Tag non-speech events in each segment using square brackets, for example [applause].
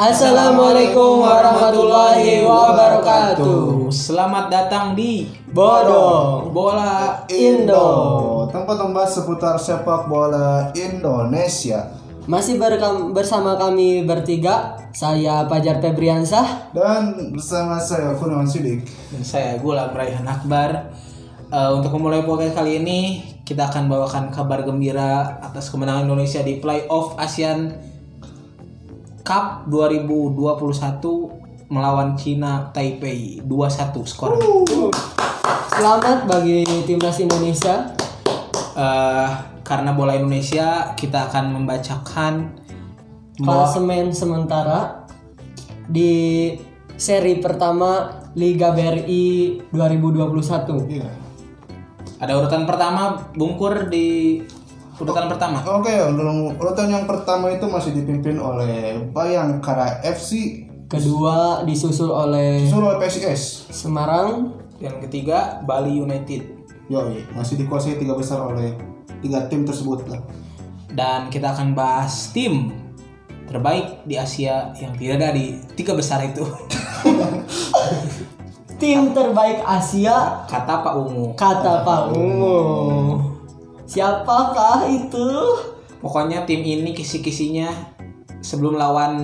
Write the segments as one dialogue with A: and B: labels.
A: Assalamualaikum warahmatullahi wabarakatuh.
B: Selamat datang di
A: Bodong
B: Bola
A: Indo.
C: tempat membahas seputar sepak bola Indonesia.
A: Masih bersama kami bertiga. Saya Pajar Febriansah.
C: Dan bersama saya Kurniawan Sidik.
B: dan saya Gulam Raihan Akbar. Eh, untuk memulai podcast kali ini kita akan bawakan kabar gembira atas kemenangan Indonesia di Playoff ASEAN Cup 2021 melawan Cina Taipei 2-1 skor.
A: Selamat bagi timnas Indonesia.
B: Eh, karena bola Indonesia kita akan membacakan
A: Klasemen sementara di seri pertama Liga BRI 2021.
C: Iya.
B: ada urutan pertama bungkur di urutan pertama.
C: Oke, untuk urutan yang pertama itu masih dipimpin oleh Bayangkara FC,
A: Kedua disusul oleh
C: Solo PSIS.
A: Semarang.
B: Yang ketiga Bali United.
C: Yoi, masih dikuasai tiga besar oleh tiga tim tersebut lah.
B: Dan kita akan bahas tim terbaik di Asia yang tidak ada di tiga besar itu. [laughs]
A: Tim terbaik Asia
B: Kata Pak Ungu.
A: kata Pak Ungu. Siapakah itu?
B: Pokoknya tim ini kisi-kisinya sebelum lawan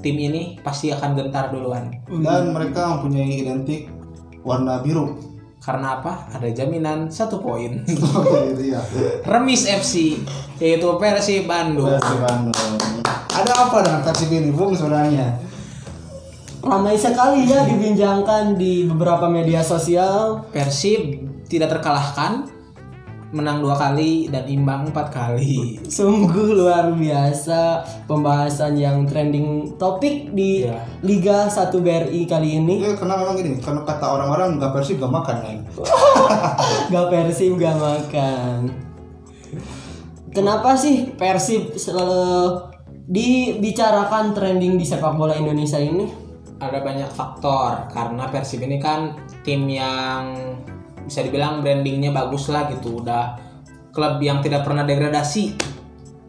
B: tim ini pasti akan gentar duluan.
C: Dan mereka mempunyai identik warna biru.
B: Karena apa? Ada jaminan satu poin. [laughs]
C: Oke, itu ya.
B: Remis FC yaitu Persib Bandung.
C: Persib Bandung. Ada apa dengan Persib ini, Bung sebenarnya?
A: Ramai sekali ya dibincangkan di beberapa media sosial.
B: Persib tidak terkalahkan, menang dua kali dan imbang empat kali.
A: Sungguh luar biasa pembahasan yang trending topik di
B: Iya.
A: Liga 1 BRI kali ini.
C: Ya, karena memang gini, karena kata orang-orang nggak Persib nggak makan kan. [laughs]
A: Gak Persib gak makan. Kenapa sih Persib selalu dibicarakan trending di sepak bola Indonesia ini?
B: Ada banyak faktor karena Persib ini kan tim yang bisa dibilang brandingnya bagus lah gitu, udah klub yang tidak pernah degradasi.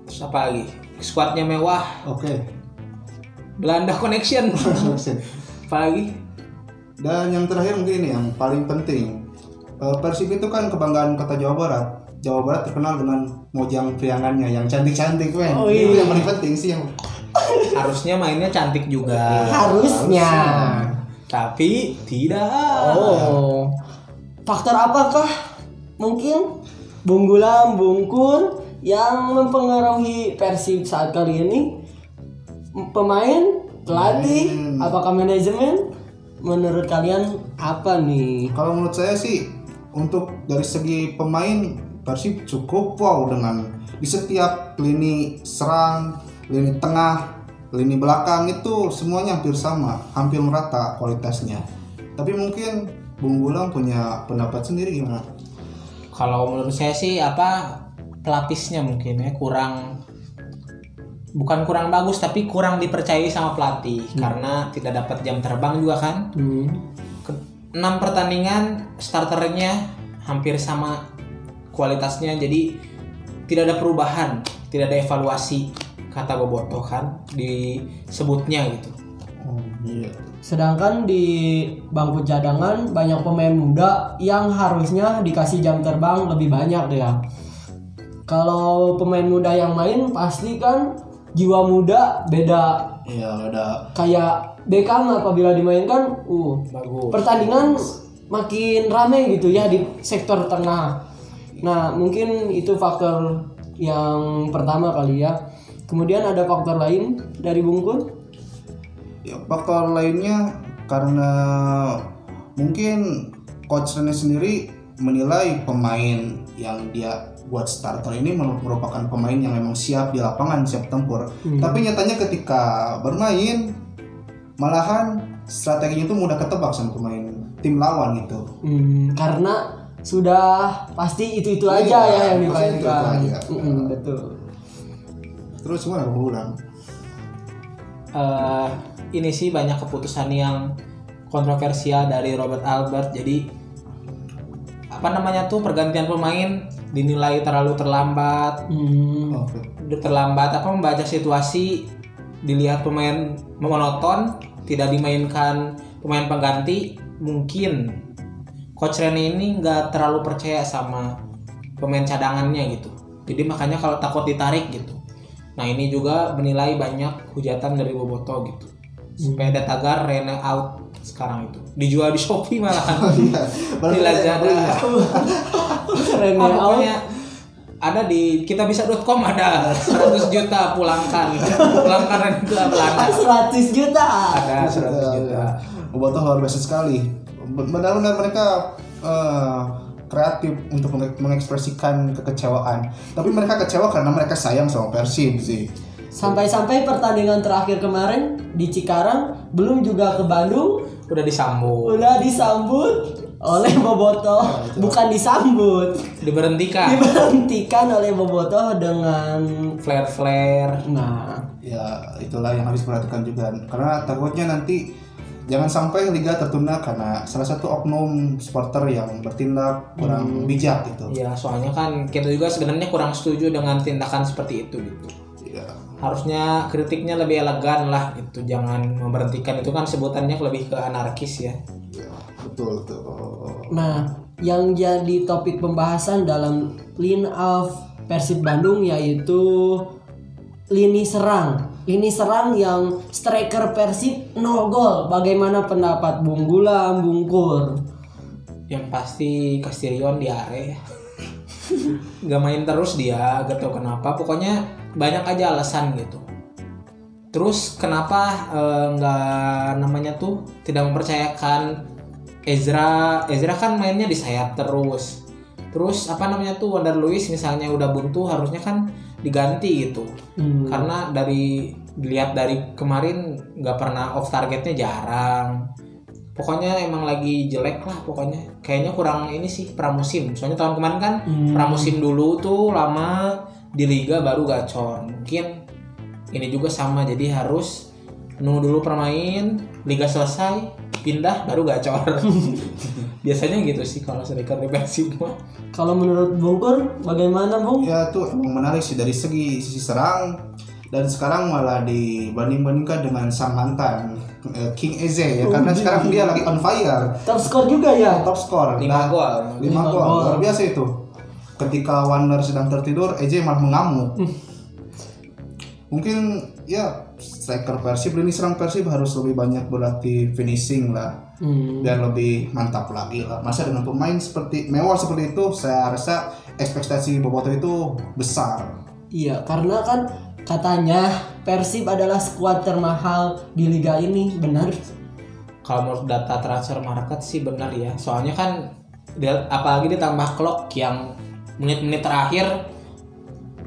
B: Terus apa lagi? Skuadnya mewah,
C: Oke. [laughs]
B: Belanda Connection. apa lagi?
C: Dan yang terakhir mungkin ini yang paling penting. Eh, Persib itu kan kebanggaan kota Jawa Barat. Jawa Barat terkenal dengan mojang priangannya yang cantik-cantik, men.
A: Oh,
C: Itu
A: iya.
C: yang paling penting sih yang
B: Harusnya mainnya cantik juga.
A: Harusnya.
B: Tapi tidak.
A: Oh. Faktor apakah? Mungkin Bung Gulam, Bung Kun yang mempengaruhi Persib saat kali ini? Pemain, pelatih, apakah manajemen? Menurut kalian apa nih?
C: kalau menurut saya sih untuk dari segi pemain Persib cukup wow dengan di setiap lini serang, lini tengah, lini belakang itu semuanya hampir sama, hampir merata kualitasnya. Tapi mungkin Bung Gulam punya pendapat sendiri gimana?
B: Kalau menurut saya sih apa pelapisnya mungkin ya kurang bukan kurang bagus tapi kurang dipercayai sama pelatih karena tidak dapat jam terbang juga kan.
A: Hmm.
B: Ke- Enam pertandingan starternya hampir sama kualitasnya jadi tidak ada perubahan, tidak ada evaluasi kata Boboto kan disebutnya gitu.
C: Oh iya.
A: Sedangkan di bangku cadangan banyak pemain muda yang harusnya dikasih jam terbang lebih banyak ya. Kalau pemain muda yang main pasti kan jiwa muda beda
C: Iya ada
A: kayak Beckham apabila dimainkan uh
B: Bagus.
A: pertandingan makin rame gitu ya di sektor tengah. Nah, mungkin itu faktor yang pertama kali ya. Kemudian ada faktor lain dari Bungkun.
C: Ya, faktor lainnya karena mungkin coach Rene sendiri menilai pemain yang dia buat starter ini mer- merupakan pemain yang memang siap di lapangan siap tempur tapi nyatanya ketika bermain malahan strateginya itu mudah ketebak sama pemain tim lawan gitu
A: Hmm, karena sudah pasti itu itu
C: Iya,
A: aja ya yang dimainkan.
C: aja.
A: Mm-mm, betul.
C: terus gimana Bang Ulang?
B: eh ini sih banyak keputusan yang kontroversial dari Robert Albert. Jadi apa namanya tuh pergantian pemain dinilai terlalu terlambat,
A: Hmm,
C: Oke.
B: terlambat apa membaca situasi dilihat pemain monoton tidak dimainkan pemain pengganti mungkin coach Rene ini nggak terlalu percaya sama pemain cadangannya gitu. Jadi makanya kalau takut ditarik gitu. Nah ini juga menilai banyak hujatan dari Boboto gitu supaya ada tagar Rene out sekarang itu dijual di Shopee malahan [laughs]
C: Iya.
B: di Lazada Ah,
A: ya.
B: pokoknya ada di kitabisa.com ada 100 juta pulangkan pulangkan Rene ke Belanda
A: 100 juta.
B: ada 100 juta
C: Bobotoh luar biasa sekali. Benar-benar mereka eh, kreatif untuk menge- mengekspresikan kekecewaan. Tapi mereka kecewa karena mereka sayang sama Persib sih.
A: Sampai-sampai pertandingan terakhir kemarin di Cikarang belum juga ke Bandung.
B: Udah disambut.
A: Udah disambut oleh Bobotoh, bukan disambut,
B: diberhentikan.
A: Diberhentikan oleh Bobotoh dengan
B: flare flare
A: nah.
C: Ya itulah yang harus diperhatikan juga. Karena takutnya nanti jangan sampai liga tertunda karena salah satu oknum supporter yang bertindak kurang bijak gitu.
B: ya soalnya kan kita juga sebenarnya kurang setuju dengan tindakan seperti itu gitu.
C: Ya.
B: Harusnya kritiknya lebih elegan lah itu jangan memberhentikan itu kan sebutannya lebih ke anarkis ya
C: Ya, betul betul.
A: Nah, yang jadi topik pembahasan dalam line of Persib Bandung yaitu lini serang. Lini serang yang striker Persib 0 gol. Bagaimana pendapat Bung Gulam, Bung Kur?
B: yang pasti Castillion di area [laughs] nggak main terus dia gak tau kenapa pokoknya banyak aja alasan gitu. Terus kenapa eh, nggak namanya tuh tidak mempercayakan Ezra? Ezra kan mainnya di sayap terus. Terus apa namanya tuh Wonder Lewis misalnya udah buntu harusnya kan diganti gitu.
A: Hmm.
B: karena dari dilihat dari kemarin nggak pernah off targetnya jarang. Pokoknya emang lagi jelek lah pokoknya. Kayaknya kurang ini sih pramusim. Soalnya tahun kemarin kan
A: Hmm.
B: pramusim dulu tuh lama di liga baru gacor. Mungkin ini juga sama jadi harus nunggu dulu permain liga selesai pindah baru gacor. [laughs] Biasanya gitu sih kalau striker di Persib mah
A: Kalau menurut Bung Kur, bagaimana Bung?
C: Ya itu emang menarik sih dari segi sisi serang. Dan sekarang malah dibanding-bandingkan dengan sang mantan eh, King Eze ya karena sekarang dia lagi on fire.
A: Top skor juga ya.
C: top skor
B: lima
C: Nah,
B: gol.
C: lima
A: Lima
C: gol.
A: gol.
C: luar biasa itu ketika Warner sedang tertidur Eze malah mengamuk. Mungkin ya striker Persib ini serang Persib harus lebih banyak berlatih finishing lah.
A: Hmm.
C: biar lebih mantap lagi lah. Masa dengan pemain seperti mewah seperti itu saya rasa ekspektasi Boboto itu besar.
A: Iya, karena kan katanya Persib adalah skuad termahal di liga ini, benar?
B: kalau menurut data transfer market sih benar ya. Soalnya kan apalagi ditambah clock yang menit-menit terakhir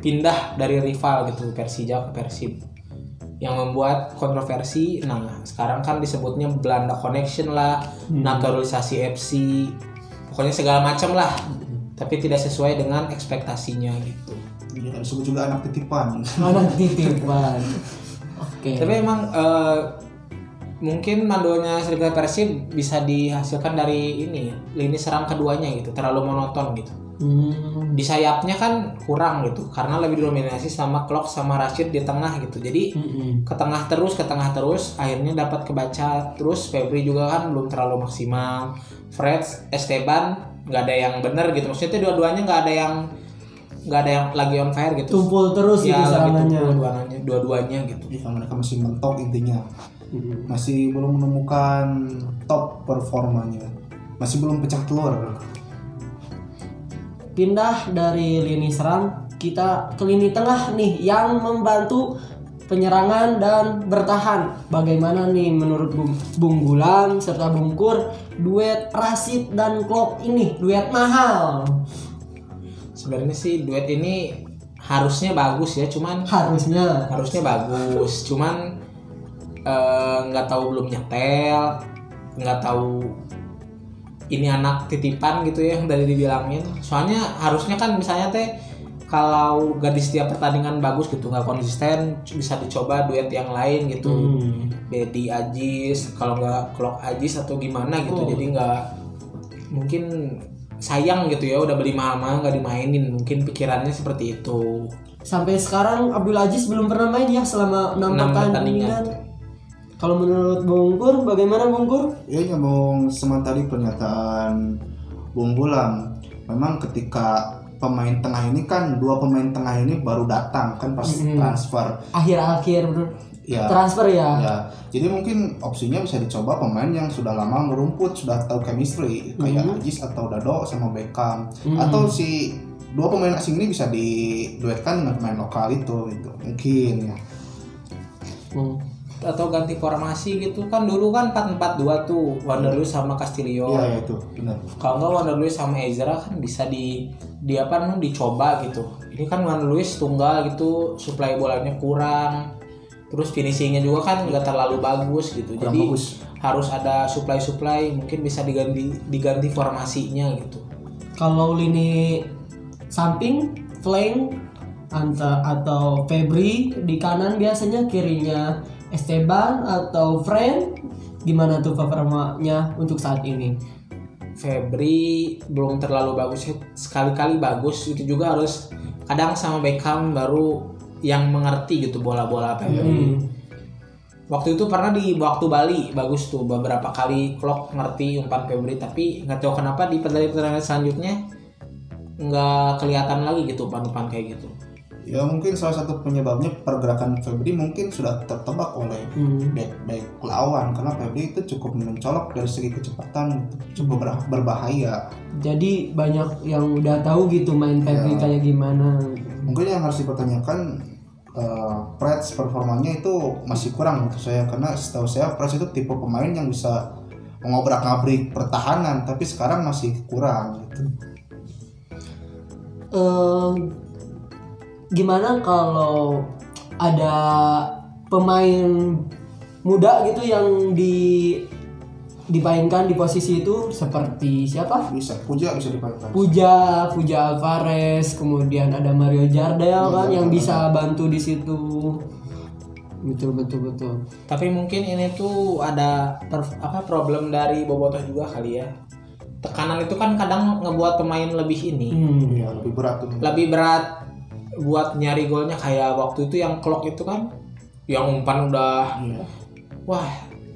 B: pindah dari rival gitu Persija ke Persib yang membuat kontroversi nah sekarang kan disebutnya Belanda Connection lah naturalisasi FC pokoknya segala macam lah tapi tidak sesuai dengan ekspektasinya gitu
C: ya, disebut juga anak titipan [laughs]
A: Anak titipan. Oke.
B: Tapi emang eh, mungkin mandolnya Serigala Persib bisa dihasilkan dari ini lini serang keduanya gitu, terlalu monoton gitu.
A: Hmm.
B: Di sayapnya kan kurang gitu, karena lebih didominasi sama Klok sama Rashid di tengah gitu. Jadi
A: Mm-mm.
B: ke tengah terus, ke tengah terus, akhirnya dapat kebaca terus. Febri juga kan belum terlalu maksimal. Fred, Esteban nggak ada yang bener gitu. Maksudnya tuh dua-duanya nggak ada yang nggak ada yang lagi on fire gitu.
A: Tumpul terus
B: ya,
A: gitu
B: tumpul dua-duanya, dua-duanya gitu.
C: ya, mereka masih mentok intinya
A: Mm-mm.
C: masih belum menemukan top performanya masih belum pecah telur
A: Pindah dari lini serang kita ke lini tengah nih yang membantu penyerangan dan bertahan. Bagaimana nih menurut Bung, Bung Gulam serta Bung Kur duet Rasid dan Klok ini duet mahal
B: Sebenarnya sih duet ini harusnya bagus ya, cuman
A: harusnya.
B: harusnya bagus, cuman eh, nggak tahu belum nyetel, nggak tahu ini anak titipan gitu ya yang dari dibilangin. Soalnya harusnya kan misalnya teh kalau gak di setiap pertandingan bagus gitu nggak konsisten bisa dicoba duet yang lain gitu.
A: Hmm.
B: Dedi Ajis kalau nggak Klok Ajis atau gimana gitu
A: Oh.
B: jadi nggak mungkin sayang gitu ya udah beli mahal-mahal nggak dimainin mungkin pikirannya seperti itu
A: Sampai sekarang Abdul Aziz belum pernah main ya selama enam
B: Enam
A: pertandingan. Kalau menurut Bungkur, bagaimana Bungkur?
C: Ya nyambung sama tadi pernyataan Bung Gulam. Memang ketika pemain tengah ini kan dua pemain tengah ini baru datang kan pas
A: Mhm.
C: transfer.
A: Akhir-akhir
C: Ya.
A: transfer ya.
C: Ya, jadi mungkin opsinya bisa dicoba pemain yang sudah lama merumput, sudah tahu chemistry kayak
A: Mhm.
C: Ajis atau Dado sama Beckham.
A: Mhm.
C: Atau si dua pemain asing ini bisa diduetkan dengan pemain lokal itu gitu. Mungkin ya.
A: Hmm.
B: Atau ganti formasi gitu. Kan dulu kan 4-4-2 tuh Wanderlust sama Castillo.
C: Iya, ya, itu. Benar.
B: kalau nggak Wanderlust sama Ezra kan bisa di di apa namanya dicoba gitu. Ini kan Wanderlust tunggal gitu supply bolanya kurang terus finishingnya juga kan nggak terlalu bagus gitu.
C: Kurang
B: jadi
C: bagus.
B: harus ada supply supply mungkin bisa diganti diganti formasinya gitu.
A: Kalau lini samping, flank anta- atau Febri di kanan biasanya kirinya Esteban atau Fren gimana tuh performanya untuk saat ini?
B: Febri belum terlalu bagus sekali-kali bagus itu juga harus kadang sama Beckham baru yang mengerti gitu bola-bola Febri
A: Hmm.
B: waktu itu pernah di waktu Bali bagus tuh beberapa kali Klok ngerti umpan Febri tapi nggak tahu kenapa di pertandingan selanjutnya nggak kelihatan lagi gitu umpan-umpan kayak gitu
C: Ya mungkin salah satu penyebabnya pergerakan Febri mungkin sudah tertebak oleh
A: Hmm.
C: back back lawan karena Febri itu cukup mencolok dari segi kecepatan gitu. cukup ber- berbahaya.
A: Jadi banyak yang udah tahu gitu main Febri
C: Ya.
A: kayak gimana.
C: Mungkin yang harus dipertanyakan eh Preds performanya itu masih kurang menurut saya karena setahu saya Preds itu tipe pemain yang bisa mengobrak-ngabrik pertahanan tapi sekarang masih kurang gitu.
A: Eh, gimana kalau ada pemain muda gitu yang di dimainkan di posisi itu seperti siapa?
C: Bisa Puja bisa dipakai.
A: Puja, Puja Alvarez, kemudian ada Mario Jardel kan yang bisa bantu di situ. Betul betul betul.
B: tapi mungkin ini tuh ada per- apa problem dari Bobotoh juga kali ya tekanan itu kan kadang ngebuat pemain lebih ini
A: Hmm.
C: Iya lebih berat tuh.
B: lebih berat buat nyari golnya kayak waktu itu yang Klok itu kan yang umpan udah
C: Iya.
B: wah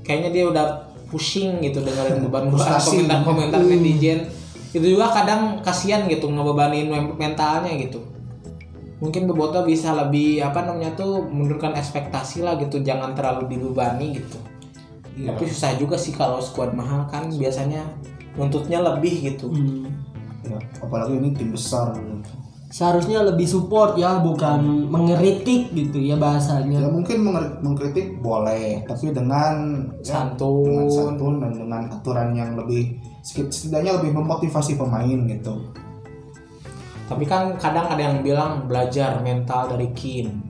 B: kayaknya dia udah pusing gitu dengerin [laughs] beban komentar-komentar netizen itu juga kadang kasihan gitu ngebebanin mentalnya gitu mungkin Boboto bisa lebih apa namanya tuh menurunkan ekspektasi lah gitu jangan terlalu dibebani gitu
C: Iya.
B: tapi susah juga sih kalau squad mahal kan biasanya nuntutnya lebih gitu
A: Hmm.
C: Iya. Apalagi ini tim besar. gitu.
A: Seharusnya lebih support ya, bukan mengeritik gitu ya
C: Ya
A: bahasanya.
C: mungkin menger- mengkritik boleh, tapi dengan ya,
B: Santun.
C: dengan santun dan dengan aturan yang lebih setidaknya lebih memotivasi pemain gitu.
B: tapi kan kadang ada yang bilang belajar mental dari Kim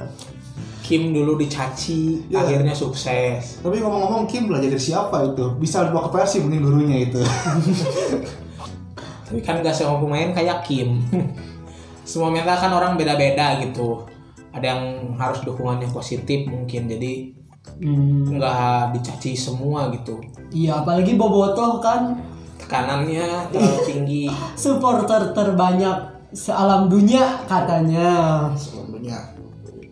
B: [laughs] Kim dulu dicaci
C: Ya.
B: akhirnya sukses
C: Tapi ngomong-ngomong Kim belajar dari siapa itu? Bisa dibawa ke mungkin gurunya itu. [laughs]
B: tapi kan gak semua pemain kayak Kim [laughs] semua mental kan orang beda-beda gitu ada yang harus dukungannya positif mungkin jadi
A: Hmm.
B: nggak dicaci semua gitu
A: Iya, apalagi Bobotoh kan
B: tekanannya terlalu [laughs] tinggi
A: supporter terbanyak sealam dunia katanya.
C: Sebenarnya.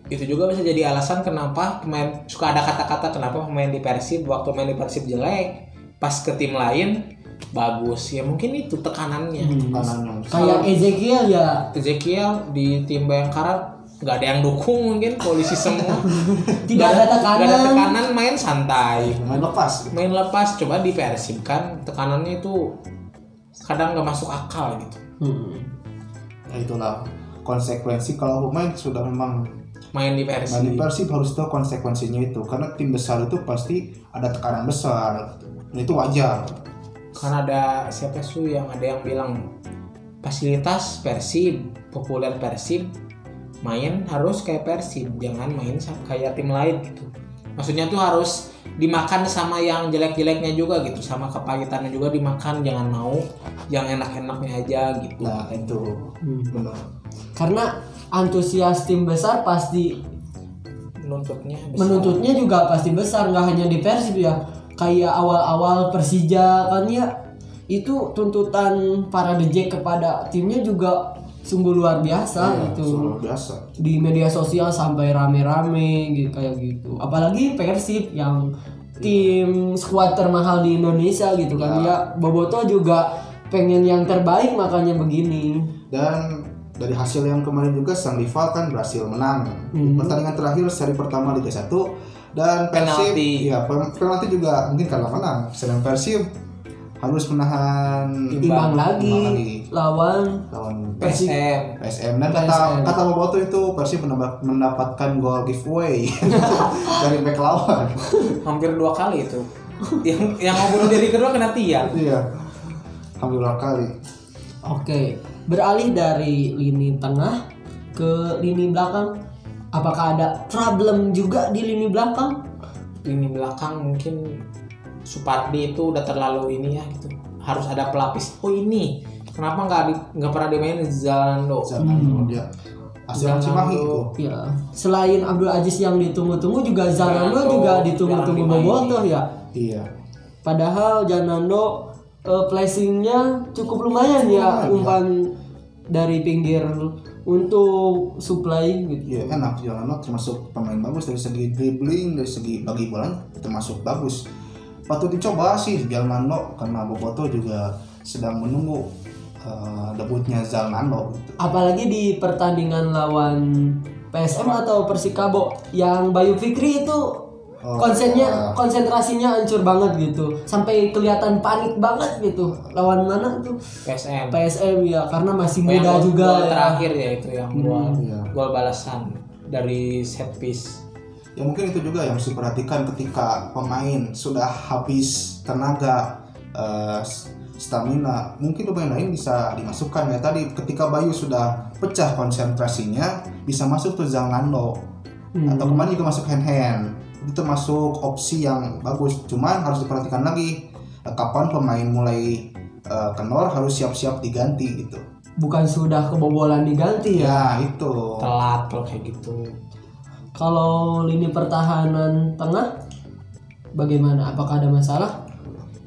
B: itu juga bisa jadi alasan kenapa pemain suka ada kata-kata kenapa pemain di Persib waktu main di Persib jelek pas ke tim lain bagus ya mungkin itu tekanannya
A: Hmm.
C: Kanannya.
A: Kayak Ezekiel ya
B: Ezekiel di tim Bayangkara nggak ada yang dukung mungkin polisi [laughs] semua
A: tidak ada tekanan.
B: ada tekanan main santai
C: Main lepas.
B: main lepas coba di Persib kan tekanannya itu kadang nggak masuk akal gitu
A: Hmm.
C: Ya itulah konsekuensi kalau pemain sudah memang
B: main di
C: main di
B: Persib
C: Persib harus tahu konsekuensinya itu karena tim besar itu pasti ada tekanan besar. Dan itu wajar.
B: Karena ada siapa sih yang ada yang bilang fasilitas Persib populer Persib main harus kayak Persib jangan main kayak tim lain gitu maksudnya tuh harus dimakan sama yang jelek-jeleknya juga gitu sama kepahitannya juga dimakan jangan mau yang enak-enaknya aja gitu
C: Nah itu
A: Hmm.
C: benar.
A: Karena antusias tim besar pasti
B: menuntutnya besar.
A: menuntutnya juga pasti besar nggak hanya di Persib ya kayak awal-awal Persija kan ya itu tuntutan para DJ kepada timnya juga sungguh luar biasa
C: Iya,
A: gitu.
C: luar biasa.
A: Di media sosial sampai rame-rame gitu kayak gitu. Apalagi Persib yang tim skuad termahal di Indonesia gitu kan ya. Boboto juga pengen yang terbaik makanya begini.
C: Dan dari hasil yang kemarin juga sang rival kan berhasil menang. Di
A: Hmm.
C: pertandingan terakhir seri pertama Liga 1 dan Persib
B: Penalti.
C: ya pen- penalti juga mungkin karena menang. Sedang Persib harus menahan
A: imbang lagi
C: Imbang lagi.
A: lawan
C: lawan
B: PSM
C: PSM dan kata kata Boboto itu Persib mendapat- mendapatkan gol giveaway [laughs] dari back lawan.
B: Hampir dua kali itu. Yang yang mau bunuh diri kedua kena tiang
C: iya. Alhamdulillah kali.
A: Oke, beralih dari lini tengah ke lini belakang. Apakah ada problem juga di lini belakang?
B: lini belakang mungkin Supardi itu udah terlalu ini ya gitu. Harus ada pelapis. Oh ini. Kenapa nggak di- nggak pernah dimainin? Zalando.
C: Zaman dia. Asal Cimahi itu
A: Ya, selain Abdul Aziz yang ditunggu-tunggu juga Zanando juga ditunggu-tunggu
B: jarang dimainin.
A: Boboto ya.
C: iya.
A: Padahal Zanando eh, placingnya cukup lumayan ya
C: Lumayan,
A: umpan dari pinggir untuk supply gitu.
C: Iya enak Jalano termasuk pemain bagus dari segi dribbling dari segi bagi bola termasuk bagus patut dicoba sih Jalnando karena Boboto juga sedang menunggu eh, debutnya Zalnando gitu.
A: Apalagi di pertandingan lawan PSM atau Persikabo yang Bayu Fikri itu
C: Oh,
A: konsennya konsentrasinya hancur banget gitu. Sampai kelihatan panik banget gitu. Lawan mana tuh?
B: PSM
A: PSM ya. Karena masih
B: yang
A: muda juga
B: gol
A: ya.
B: terakhir ya itu yang gol
C: Iya.
B: gol balasan dari set piece.
C: Ya mungkin itu juga yang harus diperhatikan ketika pemain sudah habis tenaga eh, stamina. Mungkin pemain lain bisa dimasukkan ya. Tadi ketika Bayu sudah pecah konsentrasinya bisa masuk tuh Zalnando
A: Hmm.
C: atau kemarin juga masuk hand hand itu termasuk opsi yang bagus. Cuman harus diperhatikan lagi eh, kapan pemain mulai eh, kendor harus siap-siap diganti gitu.
A: Bukan sudah kebobolan diganti ya?
C: Ya itu.
B: Telat kalau kayak gitu.
A: Kalau lini pertahanan tengah bagaimana? Apakah ada masalah?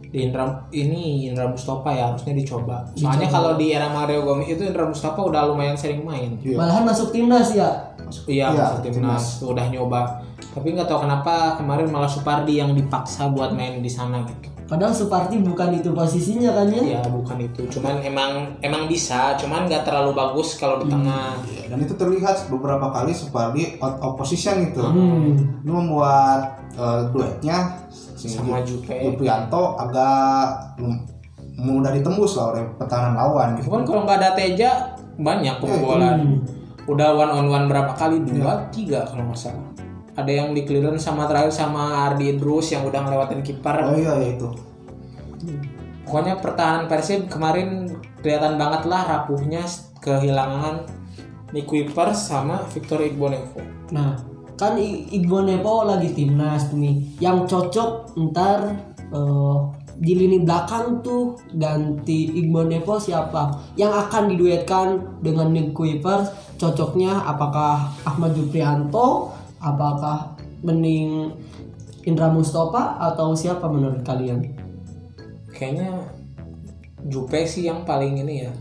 B: Di Indra ini Indra Mustafa ya harusnya dicoba. Soalnya kalau di era Mario Gomez itu Indra Mustafa udah lumayan sering main.
C: Iya.
A: malahan masuk timnas ya?
B: Iya
C: Iya,
B: masuk timnas. tuh udah nyoba tapi nggak tahu kenapa kemarin malah Supardi yang dipaksa buat main di sana gitu.
A: Padahal Suparti bukan itu posisinya kan ya?
B: Ya bukan itu. Cuman emang emang bisa cuman nggak terlalu bagus kalau di tengah.
C: Iya, dan itu terlihat beberapa kali Supardi out of position gitu.
A: Hmm.
C: itu membuat eh, duetnya
B: sama Jupe.
C: Yuprianto agak mudah ditembus lah oleh pertahanan lawan gitu.
B: cuman kalau nggak ada Teja banyak kebobolan
A: Hmm.
B: udah one on one berapa kali? Dua tiga kalau nggak salah ada yang di clearance sama terakhir sama Ardi Idrus yang udah ngelewatin kiper
C: Oh iya ya itu.
B: pokoknya pertahanan Persib kemarin kelihatan banget lah rapuhnya kehilangan Nick Kuipers sama Victor Igbonevo
A: Nah, kan I- Igbo Nepo lagi timnas nih. Yang cocok ntar eh, di lini belakang tuh ganti Igbo Nepo siapa? Yang akan diduetkan dengan Nick Kuipers cocoknya apakah Ahmad Juprianto? Apakah mending Indra Mustafa atau siapa menurut kalian?
B: kayaknya Jupe sih yang paling ini ya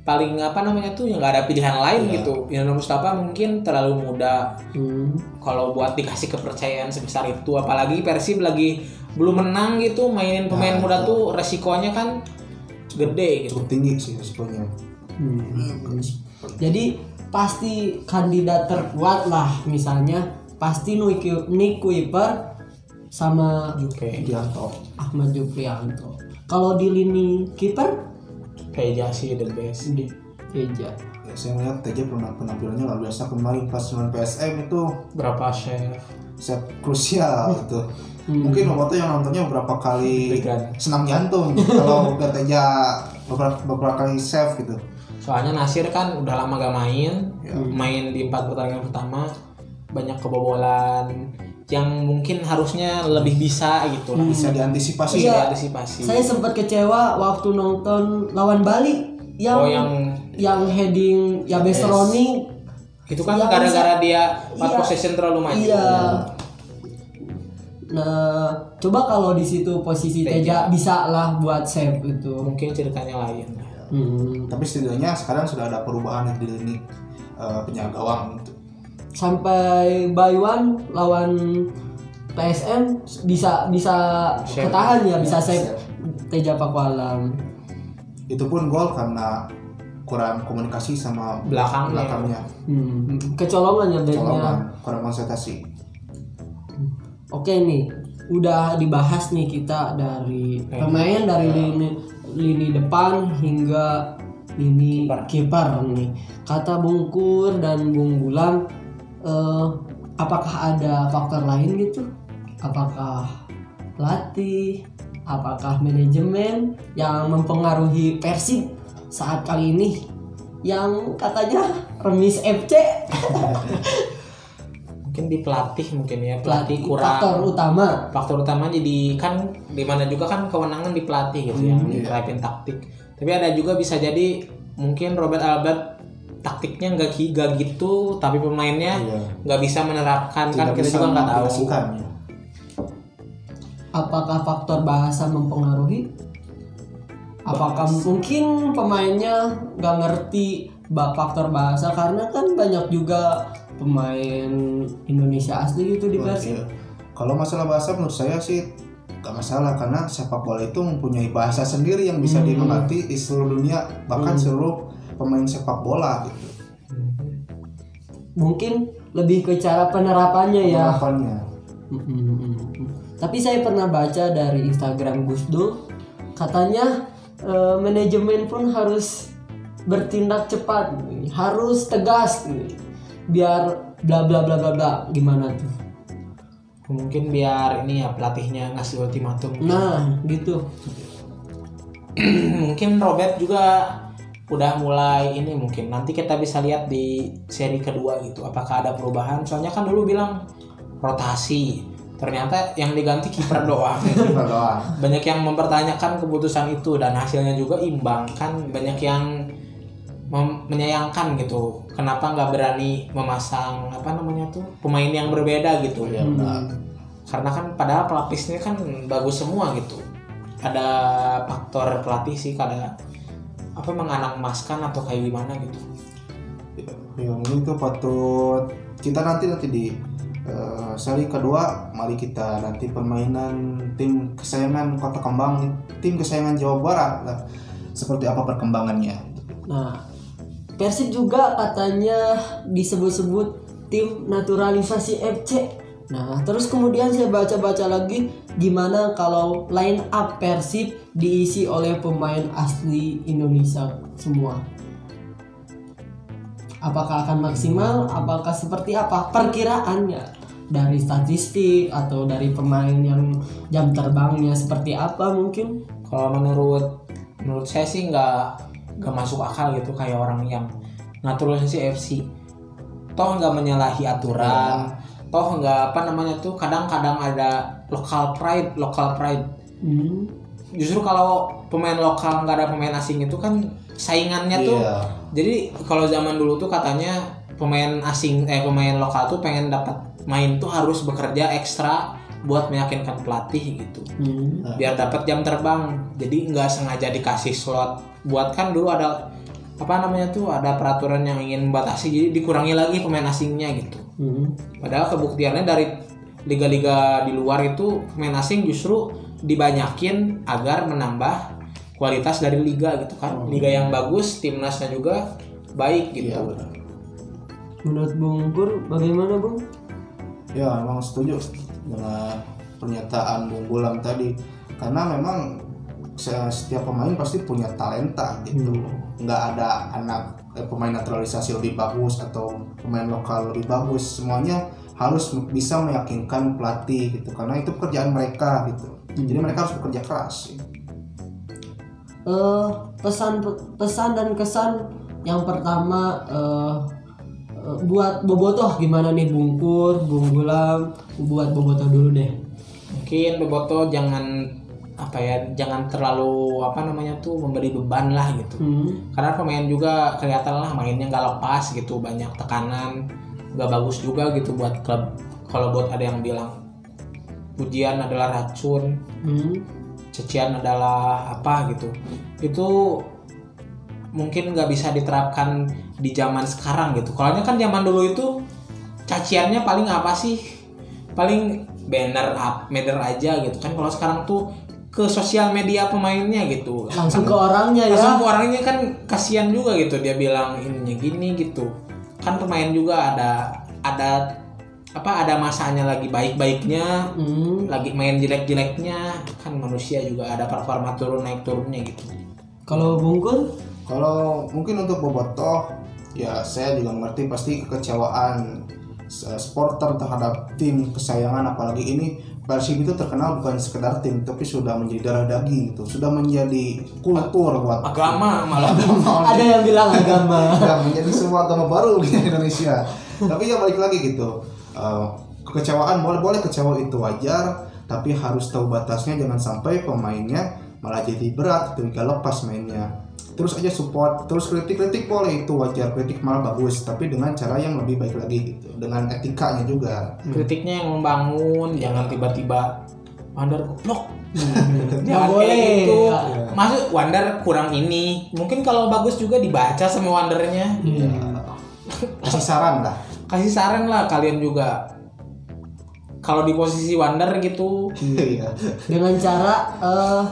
B: paling apa namanya tuh yang nggak ada pilihan lain gitu Indra Mustafa mungkin terlalu muda
A: Hmm.
B: kalau buat dikasih kepercayaan sebesar itu apalagi Persib lagi belum menang gitu mainin pemain muda tuh resikonya kan gede gitu
C: Cukup tinggi sih resikonya.
A: Hmm. Jadi pasti kandidat terkuat lah misalnya pasti Nick Nick Kuiper sama
B: Jupe
C: Yuprianto.
A: Ahmad Juprianto. Kalau di lini kiper
B: Teja sih the best
A: di Eja.
C: Ya, saya melihat pernah penampilannya luar biasa kemarin pas lawan PSM itu
B: berapa share
C: set krusial gitu. Mungkin Boboto yang nontonnya beberapa kali
B: Deg-degan.
C: senang jantung [laughs] kalau TJ beberapa, beberapa kali save gitu.
B: Soalnya Nasir kan udah lama gak main main di empat pertandingan pertama banyak kebobolan yang mungkin harusnya lebih bisa gitu lah
C: Bisa diantisipasi.
B: bisa
A: Iya.
B: diantisipasi
A: Saya sempat kecewa waktu nonton lawan Bali yang
B: oh yang
A: yang heading ya Roni
B: itu kan
A: Yang
B: gara-gara dia empat
A: Iya.
B: possession terlalu maju
A: Iya. Nah, coba kalau di situ posisi Teja bisa lah buat save itu.
B: mungkin ceritanya lain
A: Hmm.
C: Tapi setidaknya sekarang sudah ada perubahan di lini eh, penjaga gawang gitu.
A: Sampai Baywan lawan PSM bisa bisa
B: Save.
A: ketahan ya, bisa
C: Ya,
A: save
C: save.
A: Teja Pakualam.
C: Itu pun gol karena kurang komunikasi sama
B: Belakangnya.
C: belakangnya.
A: Hmm. Kecolongan ya backnya.
C: Colongan, kurang konsentrasi.
A: Oke nih, udah dibahas nih kita dari pemain dari lini lini depan hingga lini kiper nih. Kata Bungkur dan Bung Gulam, eh, apakah ada faktor lain gitu? Apakah pelatih? Apakah manajemen yang mempengaruhi Persib saat kali ini? Yang katanya remis FC [laughs]
B: mungkin di pelatih mungkin ya pelatih kurang
A: faktor utama.
B: faktor utama jadi kan di mana juga kan kewenangan di pelatih gitu yang
A: Hmm,
C: iya.
B: diterapin taktik tapi ada juga bisa jadi mungkin Robert Albert taktiknya nggak gi- nggak gitu tapi pemainnya
C: Iya.
B: nggak bisa menerapkan kan
C: Tidak
B: kita
C: bisa
B: juga nggak tahu
C: ya.
A: apakah faktor bahasa mempengaruhi? Apakah mungkin pemainnya nggak ngerti ba- faktor bahasa karena kan banyak juga pemain Indonesia asli gitu di Persib.
C: iya. Kalau masalah bahasa menurut saya sih gak masalah karena sepak bola itu mempunyai bahasa sendiri yang bisa
A: Hmm.
C: dimengerti di seluruh dunia bahkan seluruh pemain sepak bola gitu.
A: Mungkin lebih ke cara penerapannya ya. Mm, mm. Tapi saya pernah baca dari Instagram Gus Dur katanya eh, manajemen pun harus bertindak cepat, harus tegas, nih. Biar bla bla bla bla bla gimana tuh?
B: mungkin biar ini ya pelatihnya ngasih ultimatum.
A: Nah gitu. [clears throat]
B: mungkin Robert juga udah mulai ini mungkin nanti kita bisa lihat di seri kedua gitu apakah ada perubahan. Soalnya kan dulu bilang rotasi ternyata yang diganti kiper [laughs] doang. Banyak yang mempertanyakan keputusan itu dan hasilnya juga imbang. Kan banyak yang menyayangkan gitu kenapa nggak berani memasang apa namanya tuh pemain yang berbeda gitu?
C: Ya, benar.
B: karena kan padahal pelapisnya kan bagus semua gitu. Ada faktor pelatih sih kada apa menganak emaskan atau kayak gimana gitu.
C: Ya, mungkin itu patut kita nanti nanti di eh, seri kedua mari kita nanti permainan tim kesayangan Kota Kembang tim kesayangan Jawa Barat lah. Seperti apa perkembangannya?
A: Nah Persib juga katanya disebut-sebut tim naturalisasi FC. Nah terus kemudian saya baca-baca lagi gimana kalau line up Persib diisi oleh pemain asli Indonesia semua. Apakah akan maksimal? Apakah seperti apa perkiraannya dari statistik atau dari pemain yang jam terbangnya seperti apa mungkin?
B: kalau menurut menurut saya sih nggak nggak masuk akal gitu kayak orang yang naturalisasi FC toh nggak menyalahi aturan toh nggak apa namanya tuh kadang-kadang ada local pride local pride
A: Hmm.
B: justru kalau pemain lokal nggak ada pemain asing itu kan saingannya tuh
C: Iya.
B: jadi kalau zaman dulu tuh katanya pemain asing eh pemain lokal tuh pengen dapat main tuh harus bekerja ekstra buat meyakinkan pelatih gitu
A: Hmm.
B: biar dapat jam terbang jadi nggak sengaja dikasih slot buat kan dulu ada apa namanya tuh ada peraturan yang ingin membatasi jadi dikurangi lagi pemain asingnya gitu
A: Hmm.
B: padahal kebuktiannya dari liga-liga di luar itu pemain asing justru dibanyakin agar menambah kualitas dari liga gitu kan liga yang bagus timnasnya juga baik gitu
C: benar.
A: Menurut Bung Gur bagaimana Bung?
C: Ya, memang setuju dengan pernyataan Bung Gulam tadi. Karena memang se- setiap pemain pasti punya talenta gitu. Nggak ada anak eh, pemain naturalisasi lebih bagus atau pemain lokal lebih bagus. Semuanya harus bisa meyakinkan pelatih gitu. Karena itu pekerjaan mereka gitu. Jadi mereka harus bekerja keras.
A: eh pesan pesan dan kesan yang pertama eh, buat bobotoh gimana nih bungkur bung gulam? Buat bobotoh dulu deh.
B: Mungkin Boboto jangan apa ya jangan terlalu apa namanya tuh memberi beban lah gitu.
A: Hmm.
B: karena pemain juga kelihatan lah mainnya nggak lepas gitu banyak tekanan nggak bagus juga gitu buat klub. Kalau buat ada yang bilang pujian adalah racun
A: Hmm.
B: cacian adalah apa gitu. Itu mungkin nggak bisa diterapkan di zaman sekarang gitu. Kalau kan zaman dulu itu caciannya paling apa sih? Paling banner up banner aja gitu. Kan kalau sekarang tuh ke sosial media pemainnya gitu.
A: Langsung ke orangnya ya.
B: langsung ke orangnya kan kasihan juga gitu. Dia bilang ininya gini gitu. Kan pemain juga ada ada apa ada masanya lagi baik-baiknya
A: Hmm.
B: lagi main jelek-jeleknya. Kan manusia juga ada performa turun naik turunnya gitu.
A: Kalau bungkul
C: Kalau mungkin untuk Bobotoh, ya saya juga mengerti pasti kekecewaan eh, supporter terhadap tim kesayangan apalagi ini Persib itu terkenal bukan sekedar tim tapi sudah menjadi darah daging gitu, sudah menjadi kultur buat
B: agama malah [laughs]
A: ada yang bilang agama. [laughs]
C: sudah menjadi sebuah agama baru di Indonesia. Tapi ya balik lagi gitu, eh, kekecewaan boleh boleh kecewa itu wajar, tapi harus tahu batasnya jangan sampai pemainnya malah jadi berat ketika lepas mainnya. Terus aja support, terus kritik-kritik boleh itu wajar, kritik malah bagus, tapi dengan cara yang lebih baik lagi gitu, dengan etikanya juga.
B: kritiknya yang membangun jangan tiba-tiba Wander goblok [laughs]
A: Nggak
B: jangan kayak
A: boleh.
B: gitu
A: Ya.
B: maksud Wander kurang ini mungkin kalau bagus juga dibaca sama Wandernya
C: Ya, [laughs] kasih saran lah.
B: kasih saran lah kalian juga kalau di posisi Wander gitu
C: Iya.
A: Dengan cara eh,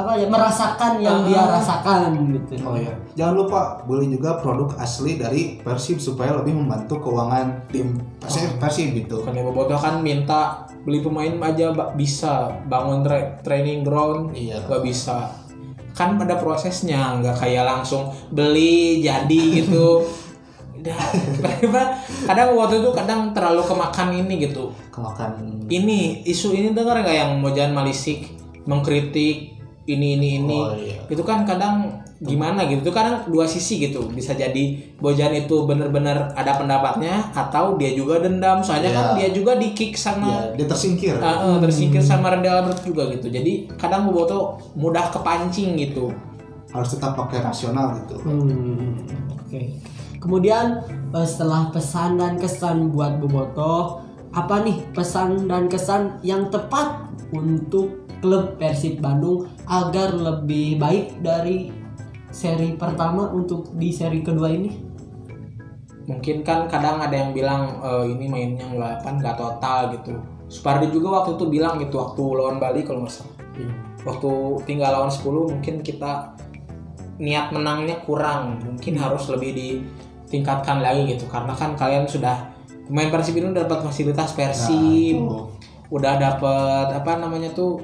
A: apa ya merasakan yang dia rasakan gitu.
C: Oh ya, jangan lupa beli juga produk asli dari Persib supaya lebih membantu keuangan tim Persib, Persib gitu.
B: kan ya Bobotoh kan minta beli pemain aja bisa. Bangun tra- training ground
C: Iya.
B: nggak bisa. Kan ada prosesnya nggak kayak langsung beli jadi gitu. [laughs] Udah, kadang waktu itu kadang terlalu kemakan ini gitu.
C: Kemakan
B: ini isu ini dengar nggak yang Mojan Malisik? Mengkritik ini ini ini
C: Oh, iya.
B: itu kan kadang gimana gitu itu kadang dua sisi gitu bisa jadi Bojan itu bener-bener ada pendapatnya atau dia juga dendam soalnya
C: Iya.
B: kan dia juga di kick sama
C: ya dia tersingkir.
B: Ah, eh, tersingkir sama Randy Albert juga gitu jadi kadang Boboto mudah kepancing gitu
C: Harus tetap pakai rasional gitu.
A: Hmm, Oke. Kemudian eh, setelah pesan dan kesan buat Boboto, apa nih pesan dan kesan yang tepat untuk klub Persib Bandung agar lebih baik dari seri pertama untuk di seri kedua ini?
B: mungkin kan kadang ada yang bilang "Eh, ini mainnya nggak apa nggak total gitu. Supardi juga waktu itu bilang gitu waktu lawan Bali kalau nggak salah. Waktu tinggal lawan 10 mungkin kita niat menangnya kurang. Mungkin harus lebih ditingkatkan lagi gitu. Karena kan kalian sudah pemain Persib ini udah dapat fasilitas Persib.
C: Nah,
B: udah dapat apa namanya tuh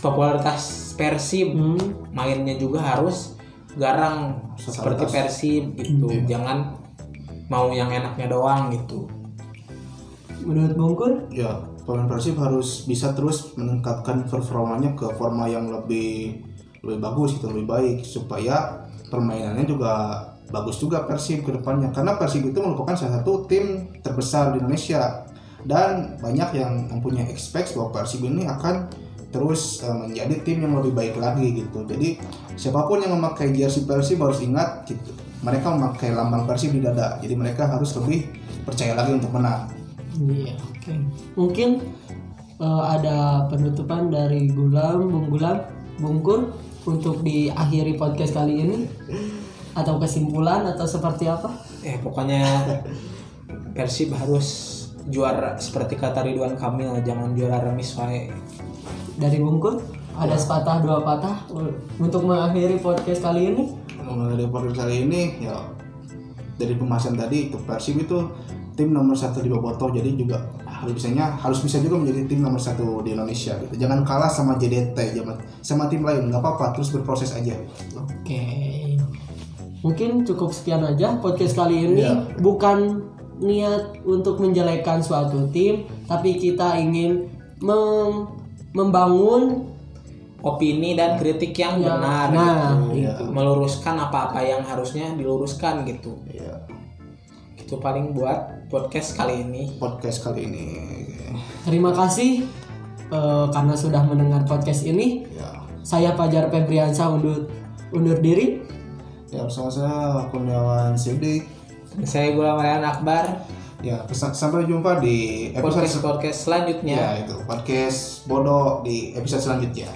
B: popularitas Persib
A: Hmm,
B: mainnya juga harus garang seperti. Persib gitu. Jangan mau yang enaknya doang gitu.
A: Menurut Bungkur?
C: Ya, pemain Persib harus bisa terus meningkatkan performanya ke forma yang lebih lebih bagus gitu, lebih baik supaya permainannya juga bagus juga Persib ke depannya. Karena Persib itu merupakan salah satu tim terbesar di Indonesia. Dan banyak yang mempunyai expect bahwa Persib ini akan terus eh, menjadi tim yang lebih baik lagi gitu. Jadi siapa pun yang memakai jersey Persib harus ingat gitu. Mereka memakai lambang Persib di dada. Jadi mereka harus lebih percaya lagi untuk menang.
A: Iya, oke. Mungkin eh, ada penutupan dari Gulam, Bung Gulam, Bungkur untuk diakhiri podcast kali ini atau kesimpulan atau seperti apa?
B: eh pokoknya Persib harus juara seperti kata Ridwan Kamil jangan juara remis wae
A: Dari Bungkur ada sepatah dua patah untuk mengakhiri podcast kali ini.
C: Dari podcast kali ini ya dari pembahasan tadi itu Persib itu tim nomor satu di Bobotoh jadi juga harus bisanya harus bisa juga menjadi tim nomor satu di Indonesia gitu jangan kalah sama JDT jangan sama tim lain nggak apa-apa terus berproses aja
A: Oke. Mungkin cukup sekian aja podcast kali ini.
C: Iya.
A: Bukan niat untuk menjelekkan suatu tim, tapi kita ingin mem- membangun
B: opini dan kritik yang
A: Ya,
B: benar
A: nah,
B: gitu.
C: itu.
B: meluruskan apa-apa yang harusnya diluruskan gitu
C: ya
B: itu paling buat podcast kali ini
C: podcast kali ini
A: Terima kasih eh, karena sudah mendengar podcast ini.
C: ya
A: Saya Fajar Febriansyah undur undur diri.
C: ya saya Kurniawan Sidik
B: saya Gulam Rayhan Akbar
C: Ya, sampai jumpa di episode
B: podcast podcast selanjutnya
C: ya itu podcast bodoh di episode selanjutnya.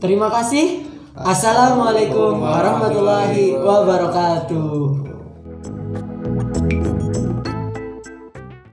A: Terima kasih. Assalamualaikum warahmatullahi wabarakatuh.